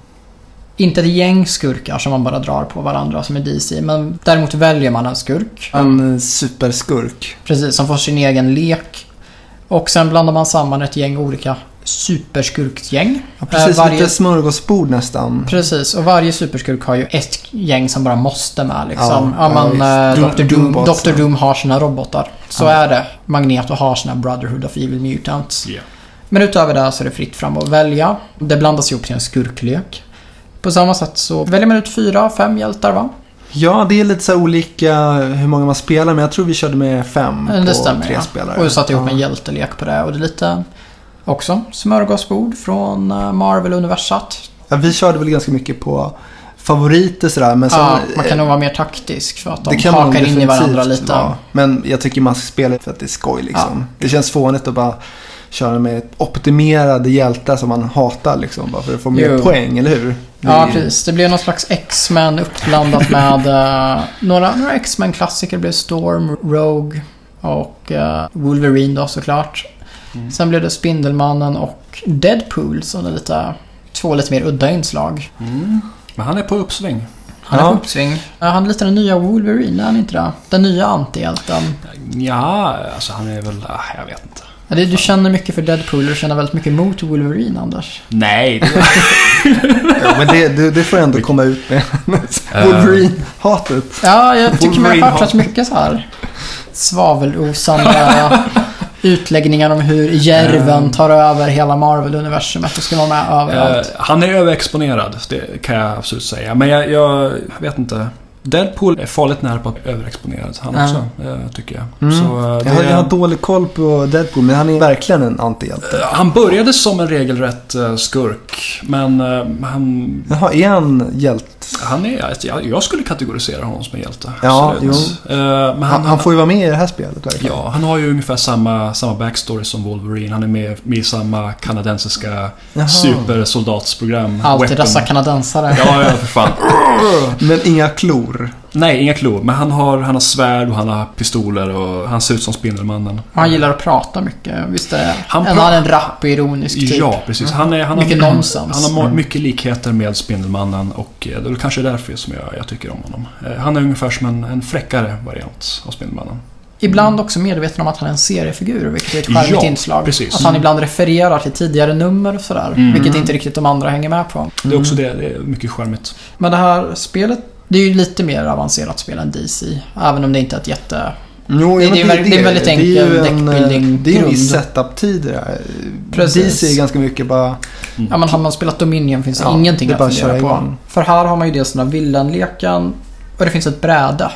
Inte ett gäng skurkar som man bara drar på varandra som är DC. Men däremot väljer man en skurk. En superskurk. Precis, som får sin egen lek. Och sen blandar man samman ett gäng olika superskurkgäng. Ja, precis, Eh, varje- lite smörgåsbord nästan. Precis, och varje superskurk har ju ett gäng som bara måste med liksom. Ja, Ja, ja, men visst. eh, Doom- Dr. Doom, Doombots, Dr. ja. Doom har sina robotar. Så Ja. är det. Magneto har sina Brotherhood of Evil Mutants. Yeah. Men utöver det så är det fritt fram att välja. Det blandas ihop till en skurklek. På samma sätt så väljer man ut fyra, fem hjältar va? Ja, det är lite så olika hur många man spelar. Men jag tror vi körde med fem Det på stämmer tre ja. spelare. Och vi satte ihop Ja. en hjältelek på det. Och det är lite också smörgåsbord från eh, Marvel-universat. Ja, vi körde väl ganska mycket på favoriter sådär. Men sen, Ja, man kan nog vara mer taktisk för att de det hakar in i varandra lite. vara. Men jag tycker man ska spela för att det är skoj liksom. Ja. Det känns fånigt att bara köra med optimerade hjältar som man hatar liksom. Bara för att få mer Jo. poäng, eller hur? Det Ja, är- precis. Det blev någon slags X-Men uppblandat med eh, några, några X-Men-klassiker. Blev Storm, Rogue och eh, Wolverine då såklart. Mm. Sen blev det Spindelmannen och Deadpool som är lite, två lite mer udda inslag. Mm. Men han är på uppsving. Han är Ja. på uppsving. Ja, han är lite den nya Wolverine, är han inte det? Den nya antihjälten. Ja, alltså han är väl... Ah, jag vet inte. Ja, det, du känner mycket för Deadpool och du känner väldigt mycket mot Wolverine, Anders. Nej, det (laughs) Ja, men det, det, det får ändå komma ut med (laughs) Eh. Wolverine-hatet. Ja, jag tycker man har hört rätt mycket så här svavelosande utläggningar om hur järven tar över hela Marvel-universumet och ska vara med överallt. Eh, han är överexponerad, det kan jag absolut säga. Men jag, jag vet inte. Deadpool är farligt nära på att överexponerad han Ja. också, eh, tycker jag. Mm. Så, eh, det, Jag har, jag har dålig koll på Deadpool, men han är verkligen en antihjälte. Eh, Han började som en regelrätt skurk, men han, Jaha, är han hjälte? han är... Jag, jag skulle kategorisera honom som en hjälte. Ja, absolut. Eh, Men Han, han får ju vara med i det här spelet verkligen. Ja, han har ju ungefär samma, samma backstory som Wolverine. Han är med, med i samma kanadensiska Jaha. supersoldatsprogram. Alltid Weapon. dessa kanadensare. Ja, ja, för fan. (laughs) Men inga klor. Nej, inga klor. Men han har, han har svärd och han har pistoler och han ser ut som Spindelmannen. Han gillar att prata mycket. Visst är det? Han Han, är en rapp och ironisk typ. Ja, precis. Han, är, han Mycket har, nonsens. Han har Mm. mycket likheter med Spindelmannen och eh, det är kanske därför som jag, jag tycker om honom. Eh, Han är ungefär som en, en fräckare variant av Spindelmannen. Ibland också medveten om att han är en seriefigur, vilket är ett charmigt Ja, inslag. precis. Att han ibland refererar till tidigare nummer och sådär. Mm. Vilket inte riktigt de andra hänger med på. Det är också det, det är mycket charmigt. Men det här spelet, det är ju lite mer avancerat spel än DC. Även om det inte är ett jätte... Jo, Det- det är det är väldigt det är ju enkel en, eh, deckbuilding-grund. Det är ju en viss setup-tid det där. Precis. DC är ganska mycket bara... Ja men har man spelat Dominion finns det Ja, ingenting det är att bara att fundera köra på. igång. För här har man ju dels den här villanleken och det finns ett bräde.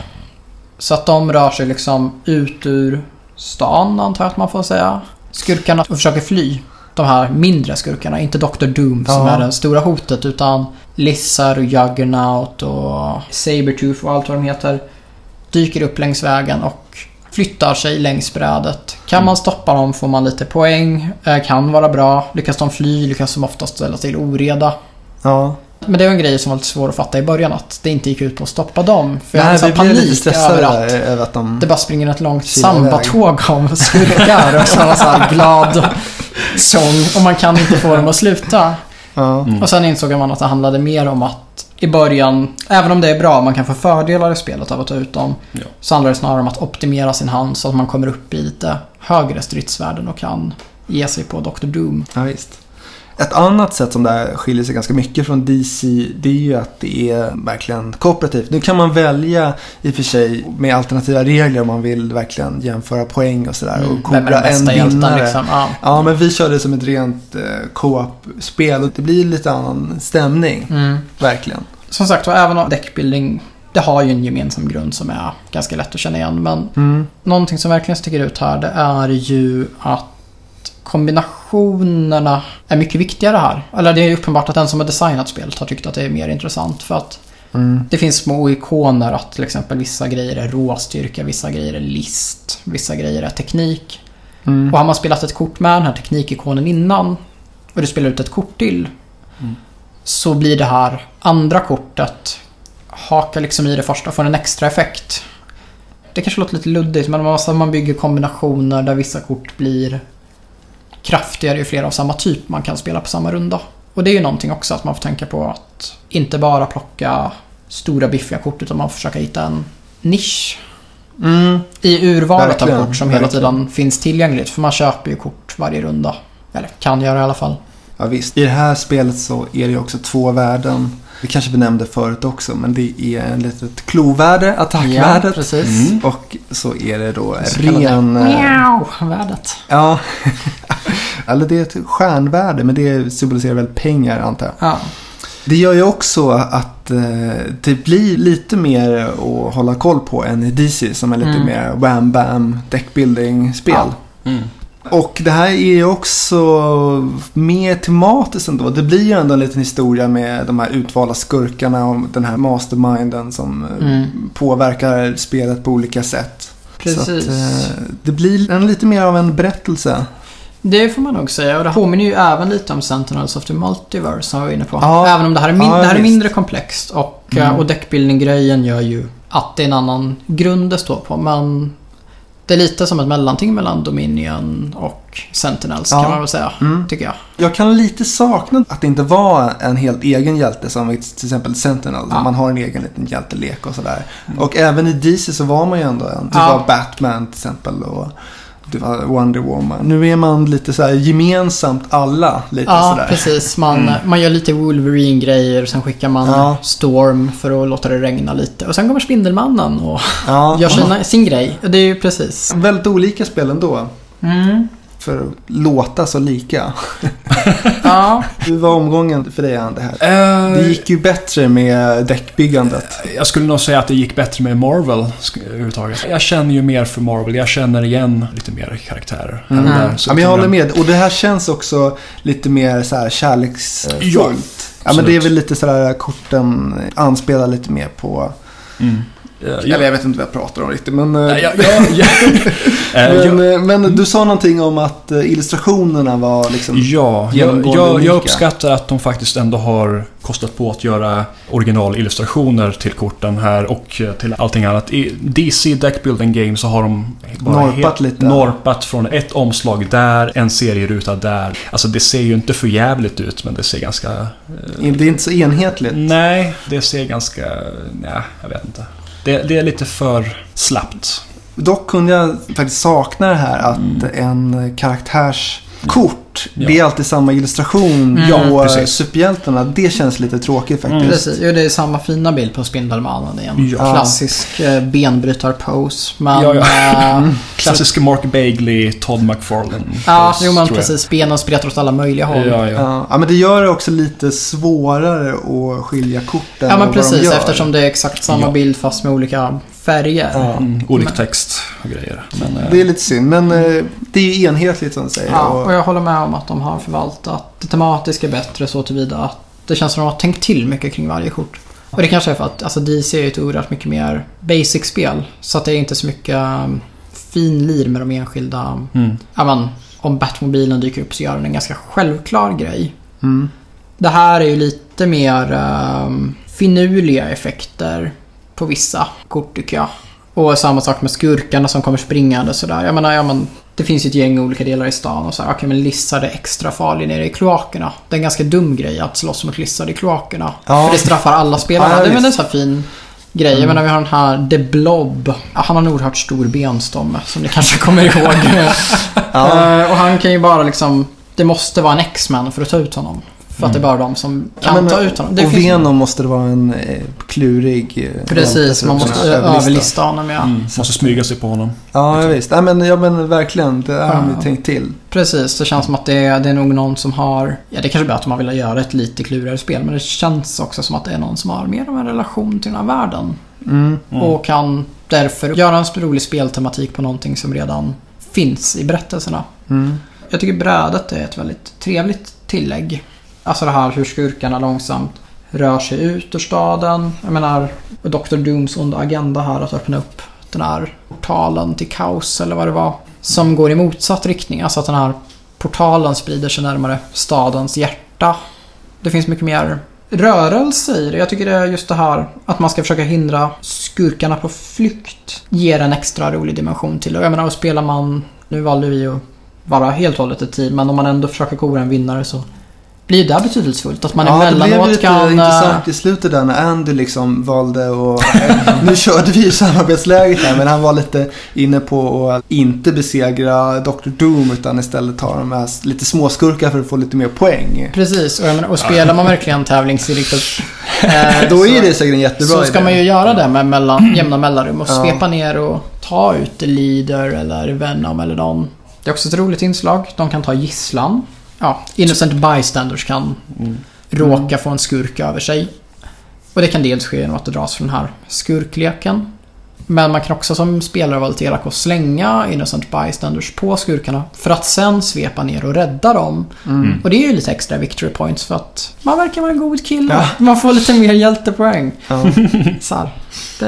Så att de rör sig liksom ut ur stan antar jag att man får säga. Skurkarna försöker fly. De här mindre skurkarna, inte Dr. Doom som Ja. är det stora hotet utan Lizard och Juggernaut och Sabertooth och allt vad de heter. Dyker upp längs vägen och flyttar sig längs brädet. Kan Mm. man stoppa dem får man lite poäng. Eh, Kan vara bra. Lyckas de fly lyckas de oftast ställa till oreda. Ja. Men det var en grej som var lite svår att fatta i början att det inte gick ut på att stoppa dem. För jag hade Nej, blev lite panik över att över att de... det bara springer ett långt sambatåg av skurkar och så var så här glad (laughs) sång och man kan inte få dem att sluta. Mm. Och sen insåg man att det handlade mer om att i början, även om det är bra, man kan få fördelar i spelet av att ta ut dem. Ja. Så handlar det snarare om att optimera sin hand så att man kommer upp i lite högre stridsvärden och kan ge sig på Dr. Doom. Ja, visst. Ett annat sätt som där skiljer sig ganska mycket från DC det är ju att det är verkligen kooperativt. Nu kan man välja i och för sig med alternativa regler om man vill verkligen jämföra poäng och sådär och Mm. Koppla den en vinnare. liksom? Ja. Ja, men vi körde som ett rent eh, co-op-spel och det blir lite annan stämning. Mm. Verkligen. Som sagt, och även om deckbuilding, det har ju en gemensam grund som är ganska lätt att känna igen. Men Mm. någonting som verkligen sticker ut här, det är ju att kombinationerna är mycket viktigare här. Eller det är uppenbart att den som har designat spelet har tyckt att det är mer intressant för att Mm. det finns små ikoner att till exempel vissa grejer är råstyrka, vissa grejer är list, vissa grejer är teknik. Mm. Och har man spelat ett kort med den här teknikikonen innan och du spelar ut ett kort till Mm. så blir det här andra kortet hakar liksom i det första och får en extra effekt. Det kanske låter lite luddigt men man bygger kombinationer där vissa kort blir kraftigare ju fler av samma typ man kan spela på samma runda. Och det är ju någonting också att man får tänka på att inte bara plocka stora biffiga kort utan man får försöka hitta en nisch Mm. i urvalet Verkligen, av kort som hela tiden finns tillgängligt. För man köper ju kort varje runda. Eller kan göra i alla fall. Ja, visst. I det här spelet så är det ju också två värden. Det kanske vi nämnde förut också, men det är en litet klovärde, attackvärdet. precis. Mm. Och så är det då ren... Miau-värdet. Ja. (laughs) (laughs) Eller det är ett stjärnvärde, men det symboliserar väl pengar antar jag. Ja. Det gör ju också att eh, det blir lite mer att hålla koll på än i DC som är lite Mm. mer wham bam deckbuilding-spel. Ja. Mm. Och det här är ju också mer tematiskt ändå. Det blir ju ändå en liten historia med de här utvalda skurkarna och den här masterminden som eh, Mm. påverkar spelet på olika sätt. Precis. Att, eh, det blir en, lite mer av en berättelse. Det får man nog säga. Och det påminner ju även lite om Sentinels of the Multiverse som vi var inne på. Ja. Även om det här är, min- Ja, det här är mindre komplext. Och, Mm. eh, och deckbuilding-grejen gör ju att det är en annan grund det står på. Men det är lite som ett mellanting mellan Dominion och Sentinels Ja. kan man väl säga. Mm. Tycker jag. Jag kan lite sakna att det inte var en helt egen hjälte som till exempel Sentinel. Ja. Man har en egen liten hjältelek och sådär. Och även i DC så var man ju ändå en. Det Ja. var Batman till exempel och det var Wonder Woman. Nu är man lite så här gemensamt alla. Lite Ja, sådär. precis. Man, Mm. man gör lite Wolverine-grejer. Sen skickar man Ja. Storm för att låta det regna lite. Och sen kommer Spindelmannen och Ja. gör sina, sin grej. Och Det är ju precis. Väldigt olika spel ändå. Mm. För att låta så lika. (laughs) Ja, Hur var omgången för dig, Andy? Här? Eh, Det gick ju bättre med däckbyggandet. Jag skulle nog säga att det gick bättre med Marvel överhuvudtaget. Jag känner ju mer för Marvel. Jag känner igen lite mer karaktärer. Mm. där. Ja, men jag håller med. Och det här känns också lite mer så här kärleksfullt. Ja, Ja, men det är väl lite sådär korten anspelar lite mer på... Mm. Eh, Eller jag- vet inte vad jag pratar om riktigt men... eh, jag- jag- (laughs) Eh, men, men du sa någonting om att illustrationerna var liksom... Ja, jag, jag, jag uppskattar att de faktiskt ändå har kostat på att göra originalillustrationer till korten här och till allting annat. I DC Deck Building Game så har de Norpat lite. norpat från ett omslag där, en serieruta där. Alltså det ser ju inte för jävligt ut men det ser ganska... Det är inte så enhetligt. nej, det ser ganska... Nej, jag vet inte. Det, det är lite för slappt. Dock kunde jag faktiskt sakna det här att en karaktärskort, Ja. det är alltid samma illustration Mm. Ja, på eh, precis. superhjältarna. Det känns lite tråkigt faktiskt. Mm. precis. Jo, det är samma fina bild på Spindelmannen igen. Ja. Klassisk eh, benbrytar-pose. Men... Ja, ja. eh, (laughs) Klassisk Mark Bagley, Todd McFarlane. Ja, pose, jo men precis. Benen spretar åt alla möjliga håll. Ja, Ja, ja. Ja, ja, men det gör det också lite svårare att skilja korten och men precis. Eftersom det är exakt samma Ja. bild fast med olika färger. Ja. Mm, olik Men- text och grejer. Men, eh, Det är lite synd, men eh, det är ju enhetligt som du säger. Ja, och, jag håller med om att de har förvaltat det tematiska bättre så tillvida att det känns som att de har tänkt till mycket kring varje kort. Och det kanske är för att alltså DC är ju ett oerhört mycket mer basic-spel. Så att det är inte så mycket um, finlir med de enskilda... mm. Ja, men, om Batmobilen dyker upp så gör den en ganska självklar grej. mm, Det här är ju lite mer um, finurliga effekter på vissa kort tycker jag. Och samma sak med skurkarna som kommer springande sådär. Jag menar, ja, men, det finns ju ett gäng olika delar i stan och så här, okej men Lissard är extra farlig nere i kloakerna. Det är en ganska dum grej att slåss mot Lissard i kloakerna. Ja. För det straffar alla spelarna. Ja, det är väl en sån här fin grej. Jag menar vi har den här The Blob. Ja, Han har en oerhört stor benstomme som ni kanske kommer ihåg. (laughs) ja. Eh, och han kan ju bara liksom... Det måste vara en X-Man för att ta ut honom. För att det är bara de som kan Ja, men, ta ut honom. Det och finns- Venom måste det vara en eh, klurig... eh, Precis, man måste överlista honom ja. Mm, måste smyga sig på honom. Ja, ja, visst. Nej, men, ja, men verkligen. Det har de Ja. ju tänkt till. Precis, det känns som att det är, det är nog någon som har... Ja, det kanske är bara att har velat göra ett lite klurigare spel. Men det känns också som att det är någon som har mer av en relation till den här världen. Mm. Mm. Och kan därför göra en rolig speltematik på någonting som redan finns i berättelserna. Mm. Jag tycker brädet är ett väldigt trevligt tillägg. Alltså det här hur skurkarna långsamt rör sig ut ur staden. Jag menar, Dr. Dooms onda agenda här att öppna upp den här portalen till kaos eller vad det var. Som går i motsatt riktning. Alltså att den här portalen sprider sig närmare stadens hjärta. Det finns mycket mer rörelse i det. Jag tycker det är just det här att man ska försöka hindra skurkarna på flykt. Ger en extra rolig dimension till det. Och jag menar, och spelar man... Nu valde vi att vara helt och hållet ett team, men om man ändå försöker kora en vinnare så blir det betydelsefullt. Att man Ja, det blev emellanåt lite kan... eh, intressant i slutet där när Andy liksom valde och (laughs) Nu körde vi ju samarbetsläget här men han var lite inne på att inte besegra Dr. Doom utan istället ta de här lite småskurkar för att få lite mer poäng. Precis, och, menar, och spelar man verkligen tävlingsinriktat eh, (laughs) Då är så- det säkert en jättebra Så ska idé. man ju göra det med mellan, jämna mellanrum och Ja. svepa ner och ta ut Leader eller Venom eller någon. Det är också ett roligt inslag. De kan ta gisslan. Ja, innocent bystanders kan råka få en skurk över sig. Och det kan dels ske genom att det dras från den här skurkleken. Men man kan också som spelare vara lite elak och slänga innocent bystanders på skurkarna för att sen svepa ner och rädda dem. Mm. Och det är ju lite extra victory points för att man verkar vara en god kille. Ja. Man får lite mer hjältepoäng. Ja. (laughs) Så här. Det,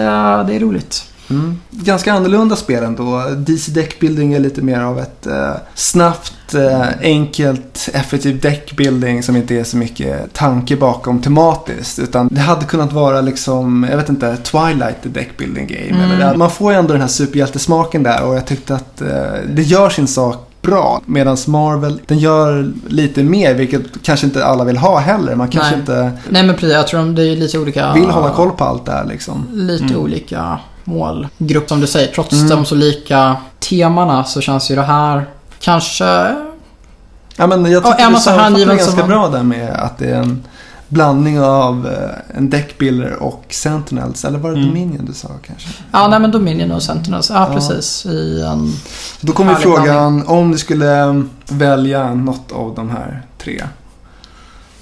det är roligt. Mm. Ganska annorlunda spel ändå. DC Deckbuilding är lite mer av ett eh, snabbt, eh, enkelt, effektivt deckbuilding som inte är så mycket tanke bakom tematiskt. Utan det hade kunnat vara liksom, jag vet inte, Twilight the Deckbuilding Game. Mm. Eller. Man får ju ändå den här superhjältesmaken där och jag tyckte att eh, det gör sin sak bra. Medan Marvel, den gör lite mer, vilket kanske inte alla vill ha heller. Man kanske Nej. inte Nej men precis, jag tror de- det är lite olika... vill hålla koll på allt det här liksom. Lite Mm. olika målgrupp som du säger. Trots Mm. de så lika temana så känns ju det här kanske... Ja, men jag Ja, tycker är du sammanfattar ganska man- bra där med att det är en blandning av eh, en deckbuilder och Sentinels. Eller var det Mm. Dominion du sa kanske? Ja, nej men Dominion och Sentinels. Ja, Ja. precis. I en... Då kommer frågan om du skulle välja något av de här tre.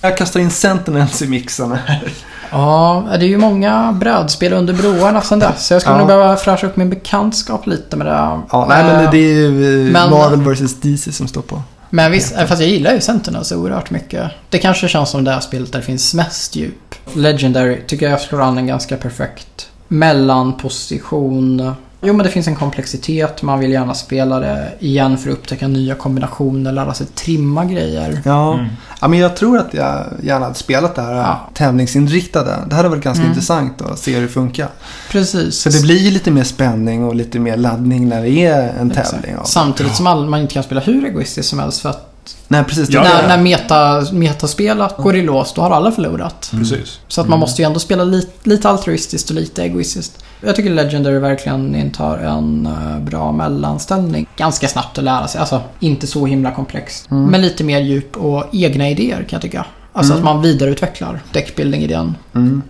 Jag kastar in Sentinels i mixen här. Ja, det är ju många brädspel under broarna sen dess. Så jag skulle Ja. nog behöva fräscha upp min bekantskap lite med det. Ja, nej men det, är ju eh, Men- Marvel vs DC som står på. Men visst, fast jag gillar ju Sentinels oerhört mycket. Det kanske känns som det här spelet där det finns mest djup. Legendary tycker jag slår an en ganska perfekt mellanposition. Jo men det finns en komplexitet, man vill gärna spela det igen för att upptäcka nya kombinationer, lära sig trimma grejer. Ja. Mm. ja, men jag tror att jag gärna hade spelat det här Ja. tävlingsinriktade. Det hade varit ganska Mm. intressant att se hur det funkar. Precis. Så det blir ju lite mer spänning och lite mer laddning när det är en Exakt. tävling. Samtidigt som all, man inte kan spela hur egoistiskt som helst för att Nej, precis. Ja, är när, det. när meta, metaspelet går i lås, då har alla förlorat. Precis. Så att man måste ju ändå spela lite, lite altruistiskt och lite egoistiskt. Jag tycker Legendary verkligen intar en eh, bra mellanställning. Ganska snabbt att lära sig. Alltså, inte så himla komplext. Mm. Men lite mer djup och egna idéer kan jag tycka. Alltså Mm. att man vidareutvecklar deckbuilding-idén. Mm.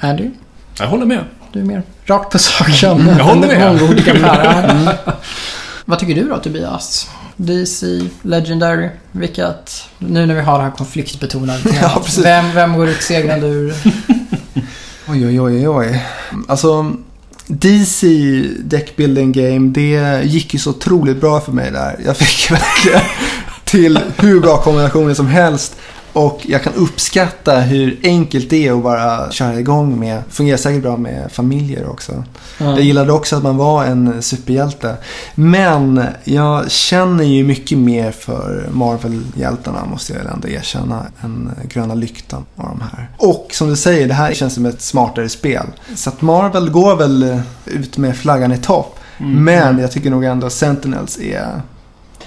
Andy, Jag håller med. du är mer rakt på saken. Jag håller med. Per. (laughs) Mm. Vad tycker du då Tobias? DC, Legendary, vilket... Nu när vi har det här konfliktbetonade. (laughs) Ja, vem, vem går ut segrande ur... (laughs) Oj, oj, oj, oj. Alltså, DC Deckbuilding Game, det gick ju så otroligt bra för mig där. Jag fick (laughs) verkligen till hur bra kombinationer som helst. Och jag kan uppskatta hur enkelt det är att bara köra igång med. Fungerar säkert bra med familjer också. Jag gillade också att man var en superhjälte. Men jag känner ju mycket mer för Marvel-hjältarna måste jag ändå erkänna. Än Gröna Lyktan och de här. Och som du säger, det här känns som ett smartare spel. Så att Marvel går väl ut med flaggan i topp. Mm. Men jag tycker nog ändå Sentinels är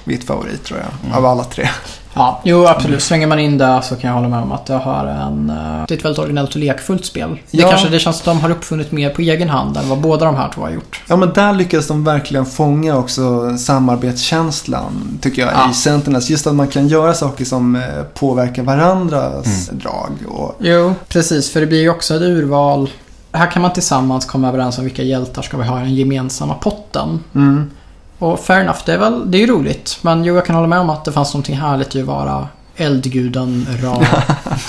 mitt favorit tror jag. Av alla tre. Ja, jo absolut. Svänger man in där så kan jag hålla med om att det har en... eh, Det är ett väldigt originellt och lekfullt spel. Det Ja. kanske det känns att de har uppfunnit mer på egen hand än vad båda de här två har gjort. Ja men där lyckas de verkligen fånga också samarbetskänslan tycker jag Ja. i Sentinels. Just att man kan göra saker som eh, påverkar varandras drag. Och, Jo, precis. För det blir ju också ett urval. Här kan man tillsammans komma överens om vilka hjältar ska vi ha i den gemensamma potten. mm, Och fair enough, det är väl det är ju roligt. Men jo, jag kan hålla med om att det fanns någonting härligt i att vara eldguden Ra. (laughs)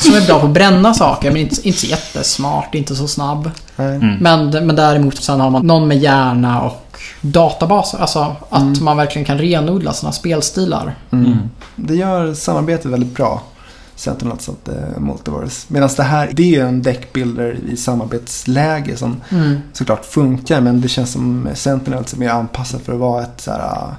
som är bra på att bränna saker, men inte, inte så jättesmart, inte så snabb. Mm. Men, men däremot sen har man någon med hjärna och databaser. Alltså att Mm. man verkligen kan renodla sina spelstilar. Mm. Det gör samarbetet väldigt bra. Sentinels och eh, Multiverse. Medan det här, det är en deckbuilder i samarbetsläge som Mm. såklart funkar. Men det känns som Sentinels är mer anpassat för att vara ett så här uh,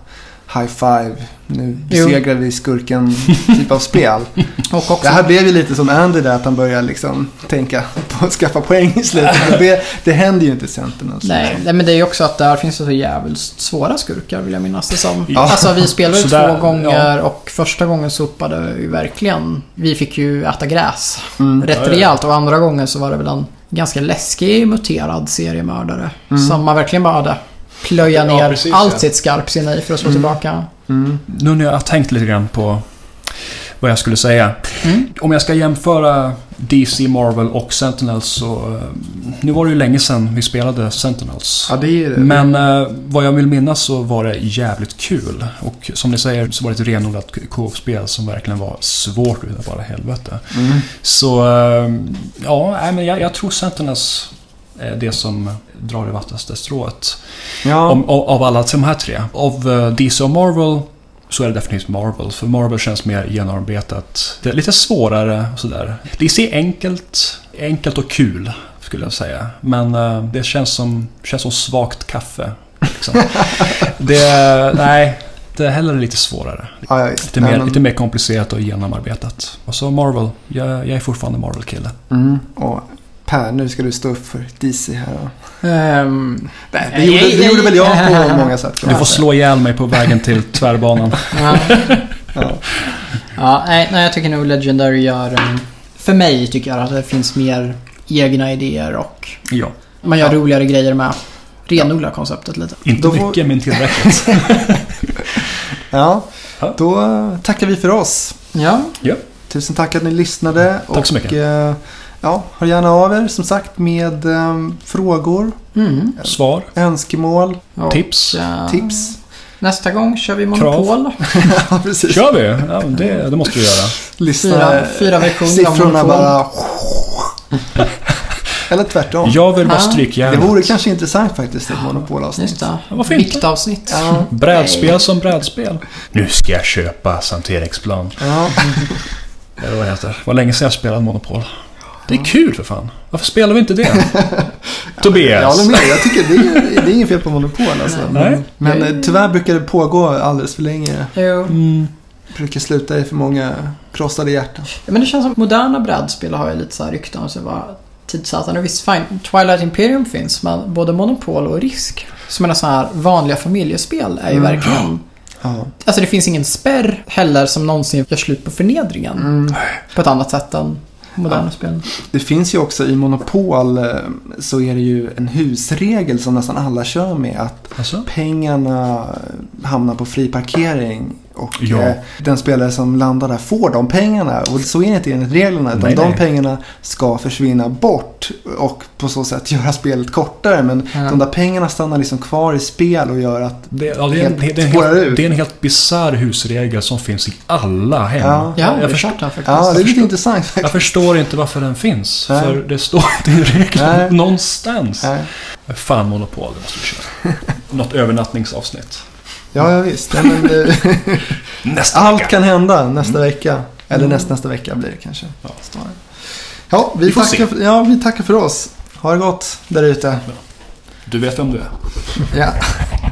high five. Nu besegrar vi skurken typ av spel. (laughs) Och också, Det här blev ju lite som Andy där att han börjar liksom tänka på att skaffa poäng i slutet. Men Det, det händer ju inte i Sentinels. nej, nej, men det är ju också att där finns det så jävligt svåra skurkar vill jag minnas det som. Ja. Alltså vi spelade ju Sådär, två gånger och första gången sopade vi verkligen. Vi fick ju äta gräs Mm. rätt Ja, ja. rejält och andra gången så var det väl en ganska läskig muterad seriemördare. Mm. Som man verkligen bara hade plöja Ja, ner precis, allt ja. sitt skarpsinne i för att slå Mm. tillbaka. Mm. Nu när jag har tänkt lite grann på vad jag skulle säga. Mm. Om jag ska jämföra DC, Marvel och Sentinels så... eh, Nu var det ju länge sedan vi spelade Sentinels. Ja, det är det. Men eh, vad jag vill minnas så var det jävligt kul. Och som ni säger så var det ett renodlat co-op-spel som verkligen var svårt utav bara helvete. Mm. Så eh, ja, men jag, jag tror Sentinels det som drar det vattaste strået. Ja. Om, av, av alla de här tre. Av eh, DC och Marvel så är det definitivt Marvel. För Marvel känns mer genomarbetat. Det är lite svårare och sådär. DC är enkelt, enkelt och kul skulle jag säga. Men eh, det känns som, känns som svagt kaffe. Liksom. (laughs) det, nej, det är hellre lite svårare. ja. Lite mer, lite mer komplicerat och genomarbetat. Och så Marvel. Jag, jag är fortfarande Marvel-kille. Mm. Och Per, nu ska du stå upp för DC här. Ehm, Nej, det gjorde, det gjorde väl jag på (laughs) många sätt. Du får slå ihjäl mig på vägen till tvärbanan. (laughs) ja. Ja. Ja, nej, jag tycker nog Legendary gör... eh, För mig tycker jag att det finns mer egna idéer och Ja. man gör Ja. roligare grejer med. Renodla konceptet lite. Inte Då får- mycket, men tillräckligt. (laughs) ja, Ja. då eh, tackar vi för oss. Ja, Tusen tack att ni lyssnade. Tack så och, mycket. Ja, hör gärna av er som sagt med eh, frågor, mm. Svar, önskemål, och, tips. eh, tips. Nästa gång kör vi Monopol. (laughs) ja, precis. Kör vi? Ja, det, det måste vi göra. Lyssna. Fyra, fyra versioner Siffrorna bara... (laughs) Eller tvärtom. Jag vill vara Ja. Det strykjärnet. vore kanske intressant faktiskt ett monopolavsnitt. Just det. Ja, varför inte? Viktavsnitt. Ja, Brädspel som brädspel. Nu ska jag köpa Sankt Eriksplan. ja. (laughs) Det. Vad länge sedan jag spelade Monopol. Det är kul för fan. Varför spelar vi inte det? (laughs) Tobias. Jag håller med. Jag tycker det är, det är inget fel på monopol alltså. Nej. Men eh, tyvärr brukar det pågå alldeles för länge. Jo. Mm. brukar sluta i för många krossade hjärtan. Ja, men det känns som moderna brädspel har ju lite så här rykten om sig vara tidsatta. Och visst, fine, Twilight Imperium finns, men både Monopol och Risk, som är sådana här vanliga familjespel, är ju Mm. verkligen... Ja. Alltså det finns ingen spärr heller som någonsin gör slut på förnedringen. Mm. På ett annat sätt än moderna Ja. spel. Det finns ju också i Monopol eh, så är det ju en husregel som nästan alla kör med att Alltså? pengarna hamnar på fri parkering och Ja. eh, den spelare som landar där får de pengarna. Och så är det inte enligt reglerna utan Nej, de nej. pengarna ska försvinna bort och på så sätt (laughs) göra spelet kortare. Men Ja. de där pengarna stannar liksom kvar i spel och gör att Det, ja, det, är en, Helt det, är en helt, ut. det är en helt bisarr husregel som finns i alla hem. Ja. Ja, jag, jag förstår, den faktiskt. ja, det är lite förstår- intressant jag faktiskt. förstår inte varför den finns. Nej. För det står inte i regeln Nej. någonstans. Nej. Fan Monopol, det måste vi köra. Något (laughs) övernattningsavsnitt. Ja, ja visst. Ja, men, eh, (laughs) Nästa allt vecka. kan hända nästa vecka. Eller Mm. nästa, nästa vecka blir det kanske. Ja. Ja, vi, Vi tackar, för, ja, vi tackar för oss. Ha det gott där ute. Du vet vem du är. Ja. (laughs)